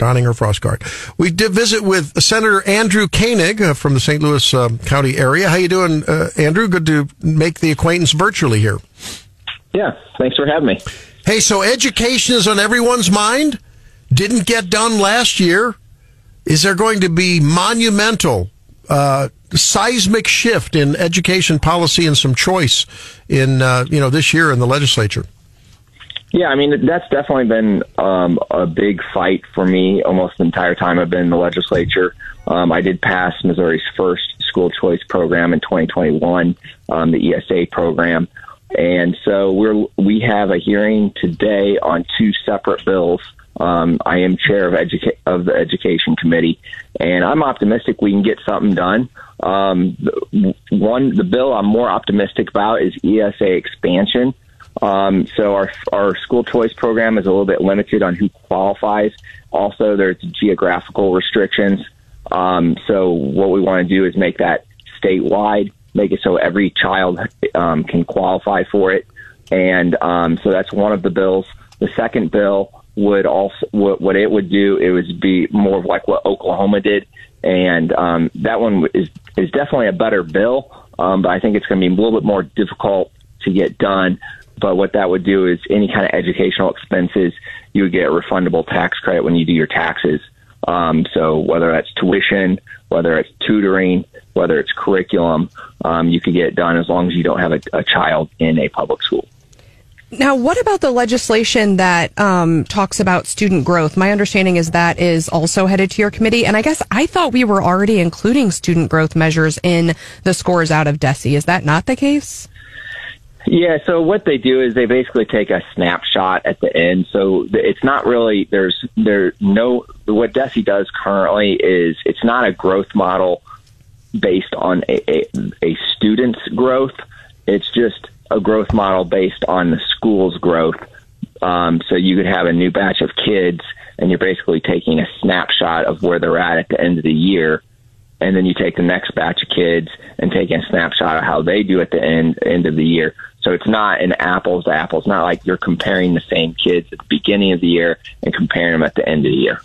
donning her frost guard. We did visit with Senator Andrew Koenig uh, from the St. Louis uh, County area. How you doing, uh, Andrew? Good to make the acquaintance virtually here. Yeah, thanks for having me. Hey, so education is on everyone's mind. Didn't get done last year. Is there going to be monumental uh, seismic shift in education policy and some choice in uh, you know this year in the legislature. Yeah, I mean that's definitely been um, a big fight for me almost the entire time I've been in the legislature. Um, I did pass Missouri's first school choice program in 2021, um, the ESA program, and so we're we have a hearing today on two separate bills. Um, I am chair of educa- of the education committee, and I'm optimistic we can get something done. Um, one, the bill I'm more optimistic about is ESA expansion. Um, so our our school choice program is a little bit limited on who qualifies. Also, there's geographical restrictions. Um, so what we want to do is make that statewide, make it so every child um, can qualify for it, and um, so that's one of the bills. The second bill would also what, what it would do it would be more of like what Oklahoma did, and um, that one is is definitely a better bill. Um, but I think it's going to be a little bit more difficult to get done. But what that would do is any kind of educational expenses, you would get a refundable tax credit when you do your taxes. Um, so whether that's tuition, whether it's tutoring, whether it's curriculum, um, you could get it done as long as you don't have a, a child in a public school. Now, what about the legislation that um, talks about student growth? My understanding is that is also headed to your committee, and I guess I thought we were already including student growth measures in the scores out of DESE. Is that not the case? Yeah, so what they do is they basically take a snapshot at the end. So it's not really there's there no what DESE does currently is it's not a growth model based on a, a, a student's growth. It's just a growth model based on the school's growth. Um, so you could have a new batch of kids, and you're basically taking a snapshot of where they're at at the end of the year, and then you take the next batch of kids and take a snapshot of how they do at the end end of the year. So it's not an apples to apples. Not like you're comparing the same kids at the beginning of the year and comparing them at the end of the year.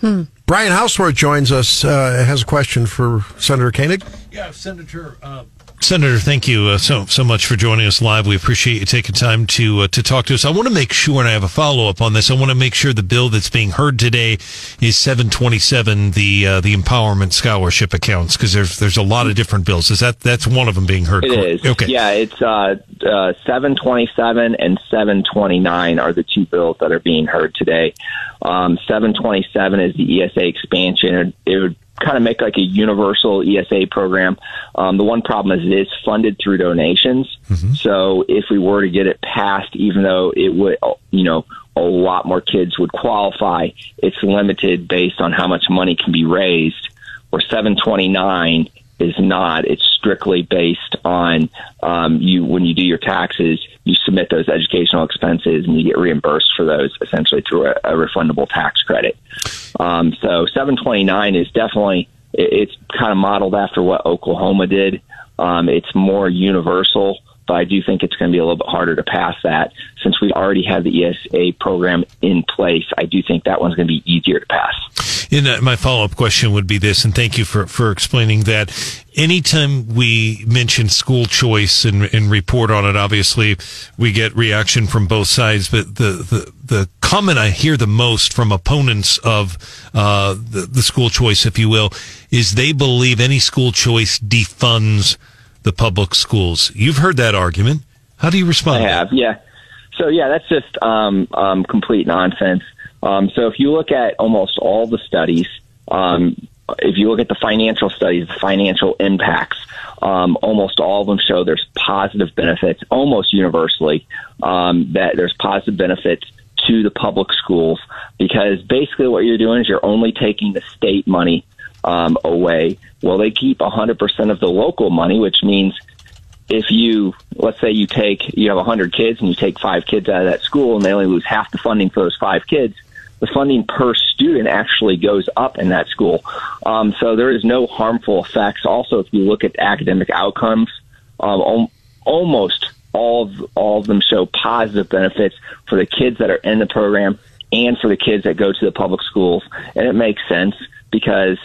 Hmm. Brian Hauswirth joins us. Uh, has a question for Senator Koenig. Yeah, Senator. Uh, Senator, thank you uh, so so much for joining us live. We appreciate you taking time to uh, to talk to us. I want to make sure, and I have a follow up on this. I want to make sure the bill that's being heard today is 727, the uh, the empowerment scholarship accounts, because there's there's a lot of different bills. Is that that's one of them being heard? It is. Okay. Yeah, it's uh, uh, 727 and 729 are the two bills that are being heard today. Um, 727 is the ESA expansion. It would kind of make like a universal ESA program. Um, the one problem is it is funded through donations. Mm-hmm. So if we were to get it passed, even though it would, you know, a lot more kids would qualify, it's limited based on how much money can be raised. Or 729 is not. It's strictly based on um, you when you do your taxes, you submit those educational expenses and you get reimbursed for those essentially through a, a refundable tax credit. Um, so 729 is definitely it's kind of modeled after what Oklahoma did. Um, it's more universal but I do think it's going to be a little bit harder to pass that since we already have the ESA program in place. I do think that one's going to be easier to pass. And uh, my follow up question would be this, and thank you for, for explaining that. Anytime we mention school choice and, and report on it, obviously we get reaction from both sides. But the, the, the comment I hear the most from opponents of uh, the, the school choice, if you will, is they believe any school choice defunds the public schools. You've heard that argument. How do you respond? I have, yeah. So yeah, that's just um, um, complete nonsense. Um, so if you look at almost all the studies, um, if you look at the financial studies, the financial impacts, um, almost all of them show there's positive benefits, almost universally, um, that there's positive benefits to the public schools because basically what you're doing is you're only taking the state money um, away. Well, they keep 100% of the local money, which means if you, let's say you take, you have 100 kids and you take five kids out of that school and they only lose half the funding for those five kids, the funding per student actually goes up in that school. Um, so there is no harmful effects. Also, if you look at academic outcomes, um, almost all of, all of them show positive benefits for the kids that are in the program and for the kids that go to the public schools. And it makes sense because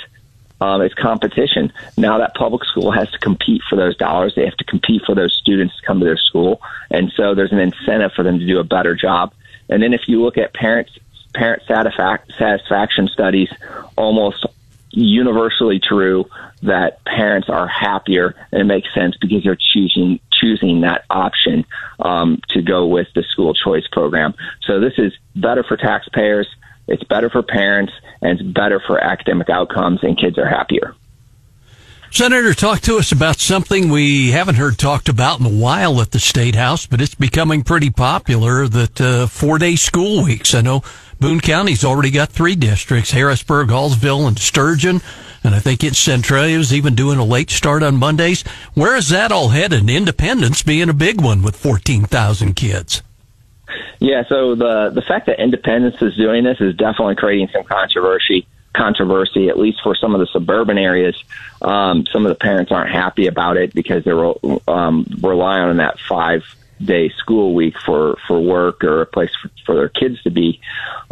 um, it's competition. Now that public school has to compete for those dollars. They have to compete for those students to come to their school. And so there's an incentive for them to do a better job. And then if you look at parents, parent satisfaction studies, almost universally true that parents are happier and it makes sense because they're choosing choosing that option um, to go with the school choice program. So this is better for taxpayers, it's better for parents, and it's better for academic outcomes, and kids are happier. Senator, talk to us about something we haven't heard talked about in a while at the State House, but it's becoming pretty popular that uh, four day school weeks. I know Boone County's already got three districts Harrisburg, Hallsville, and Sturgeon. And I think it's Centralia's even doing a late start on Mondays. Where is that all headed? Independence being a big one with 14,000 kids. Yeah, so the the fact that Independence is doing this is definitely creating some controversy. Controversy, at least for some of the suburban areas. Um, some of the parents aren't happy about it because they're um, relying on that five day school week for for work or a place for, for their kids to be.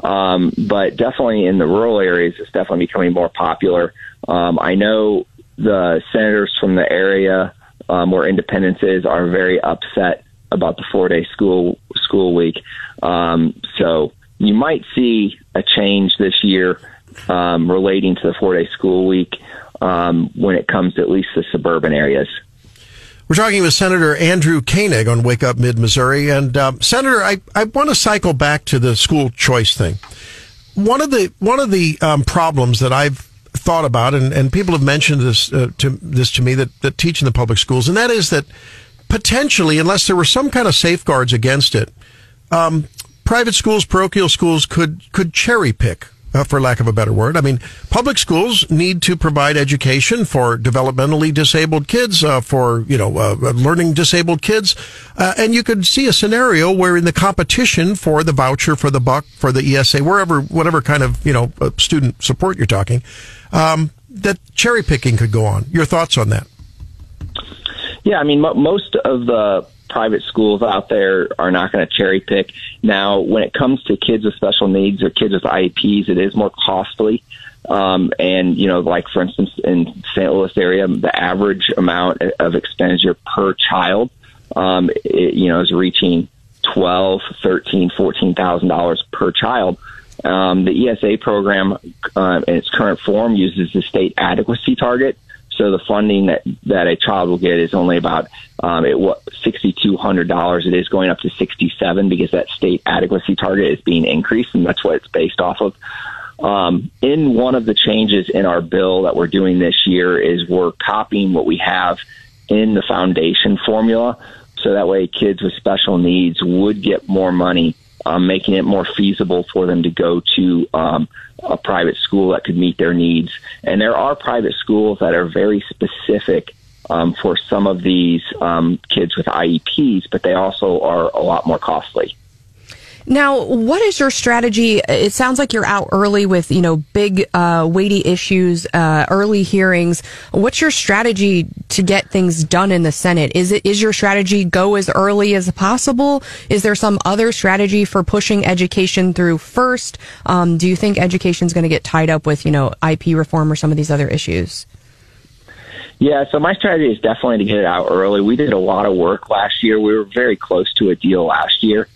Um, but definitely in the rural areas, it's definitely becoming more popular. Um, I know the senators from the area um, where Independence is are very upset about the four day school school week. Um, so you might see a change this year um, relating to the four day school week um, when it comes to at least the suburban areas. We're talking with Senator Andrew Koenig on Wake Up Mid Missouri. And um, Senator, I, I want to cycle back to the school choice thing. One of the one of the um, problems that I've thought about, and, and people have mentioned this uh, to this to me that, that teach in the public schools, and that is that potentially, unless there were some kind of safeguards against it, um, private schools, parochial schools could could cherry pick uh, for lack of a better word. I mean, public schools need to provide education for developmentally disabled kids, uh, for you know, uh, learning disabled kids, uh, and you could see a scenario where in the competition for the voucher, for the buck, for the ESA, wherever, whatever kind of you know uh, student support you're talking, um, that cherry picking could go on. Your thoughts on that? Yeah, I mean, most of the private schools out there are not going to cherry pick. Now, when it comes to kids with special needs or kids with IEPs, it is more costly. Um, and you know, like for instance, in St. Louis area, the average amount of expenditure per child, um, it, you know, is reaching twelve, thirteen, fourteen thousand dollars per child. Um, the ESA program, uh, in its current form, uses the state adequacy target, so the funding that, that a child will get is only about um, it what sixty two hundred dollars. It is going up to sixty seven because that state adequacy target is being increased, and that's what it's based off of. Um, in one of the changes in our bill that we're doing this year is we're copying what we have in the foundation formula, so that way kids with special needs would get more money um, making it more feasible for them to go to um, a private school that could meet their needs. And there are private schools that are very specific um, for some of these um, kids with IEPs, but they also are a lot more costly. Now, what is your strategy? It sounds like you're out early with, you know, big, uh, weighty issues, uh, early hearings. What's your strategy to get things done in the Senate? Is it, is your strategy go as early as possible? Is there some other strategy for pushing education through first? Um, do you think education is going to get tied up with, you know, IP reform or some of these other issues? Yeah, so my strategy is definitely to get it out early. We did a lot of work last year. We were very close to a deal last year.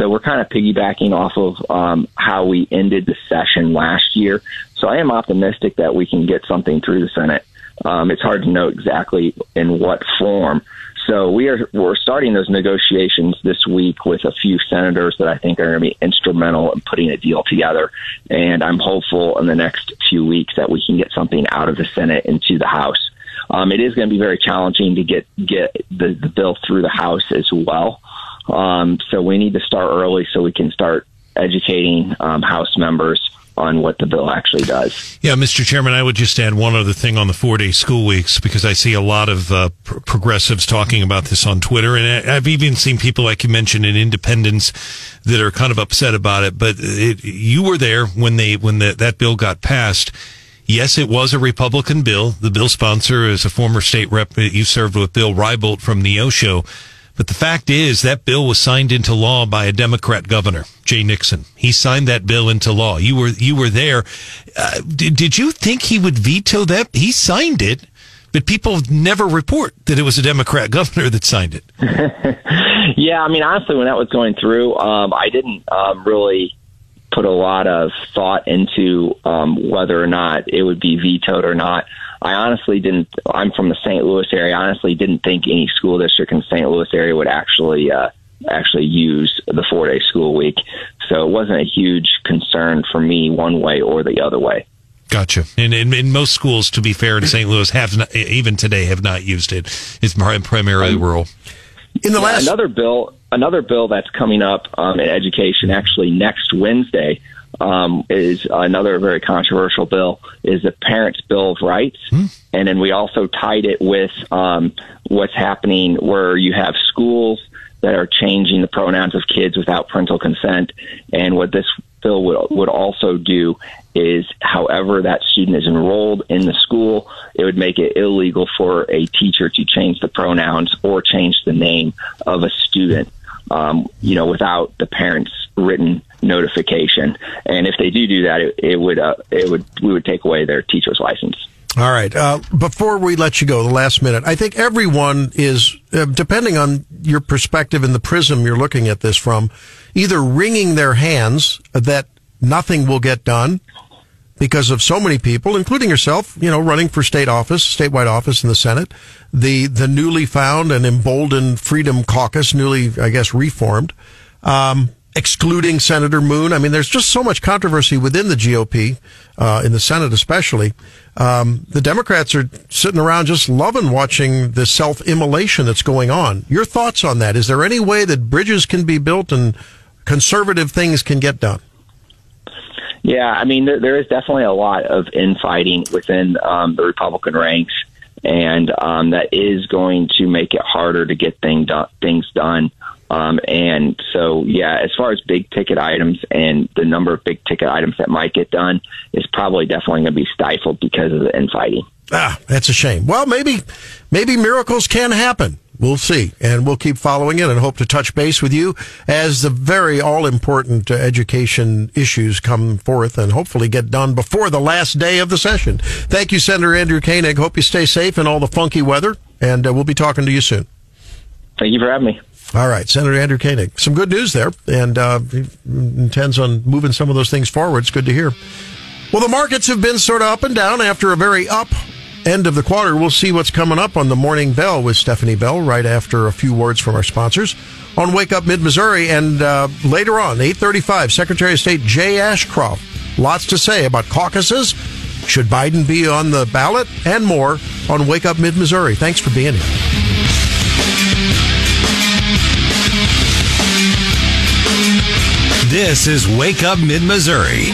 So we're kind of piggybacking off of um, how we ended the session last year. So I am optimistic that we can get something through the Senate. Um, it's hard to know exactly in what form. So we are we're starting those negotiations this week with a few senators that I think are going to be instrumental in putting a deal together. And I'm hopeful in the next few weeks that we can get something out of the Senate into the House. Um, it is going to be very challenging to get get the, the bill through the House as well. Um, so we need to start early so we can start educating um, House members on what the bill actually does. Yeah, Mr. Chairman, I would just add one other thing on the four day school weeks because I see a lot of uh, pr- progressives talking about this on Twitter. And I've even seen people, like you mentioned, in Independence that are kind of upset about it. But it, you were there when they when the, that bill got passed. Yes, it was a Republican bill. The bill sponsor is a former state rep. You served with Bill Reiboldt from Neosho. But the fact is that bill was signed into law by a Democrat governor, Jay Nixon. He signed that bill into law. You were you were there. Uh, did, did you think he would veto that? He signed it, but people never report that it was a Democrat governor that signed it. yeah, I mean, honestly, when that was going through, um, I didn't um, really put a lot of thought into um, whether or not it would be vetoed or not. I honestly didn't. I'm from the St. Louis area. I honestly didn't think any school district in the St. Louis area would actually uh, actually use the four day school week. So it wasn't a huge concern for me one way or the other way. Gotcha. And in most schools, to be fair, in St. Louis, have not, even today have not used it. It's primarily um, rural. In the last another bill, another bill that's coming up um, in education actually next Wednesday um, is another very controversial bill is the Parents' Bill of Rights, hmm. and then we also tied it with um, what's happening where you have schools that are changing the pronouns of kids without parental consent, and what this bill would would also do is, however that student is enrolled in the school, it would make it illegal for a teacher to change the pronouns or change the name of a student um, you know, without the parents' written notification. And if they do do that, it, it would uh, it would we would take away their teacher's license. All right. Uh, before we let you go, the last minute, I think everyone is, uh, depending on your perspective and the prism you're looking at this from, either wringing their hands that nothing will get done because of so many people, including yourself, you know, running for state office, statewide office in the Senate, the, the newly found and emboldened Freedom Caucus, newly, I guess, reformed, um, excluding Senator Moon. I mean, there's just so much controversy within the GOP, uh, in the Senate especially. Um, the Democrats are sitting around just loving watching the self-immolation that's going on. Your thoughts on that? Is there any way that bridges can be built and conservative things can get done? Yeah, I mean, there, there is definitely a lot of infighting within um, the Republican ranks, and um, that is going to make it harder to get thing do- things done. Um, and so, yeah, as far as big ticket items and the number of big ticket items that might get done is probably definitely going to be stifled because of the infighting. Ah, that's a shame. Well, maybe, maybe miracles can happen. We'll see. And we'll keep following it and hope to touch base with you as the very all important uh, education issues come forth and hopefully get done before the last day of the session. Thank you, Senator Andrew Koenig. Hope you stay safe in all the funky weather, and uh, we'll be talking to you soon. Thank you for having me. All right, Senator Andrew Koenig. Some good news there, and uh, he intends on moving some of those things forward. It's good to hear. Well, the markets have been sort of up and down after a very up end of the quarter. We'll see what's coming up on the morning bell with Stephanie Bell right after a few words from our sponsors on Wake Up Mid Missouri. And uh, later on, 835, Secretary of State Jay Ashcroft. Lots to say about caucuses. Should Biden be on the ballot? And more on Wake Up Mid Missouri. Thanks for being here. This is Wake Up Mid Missouri.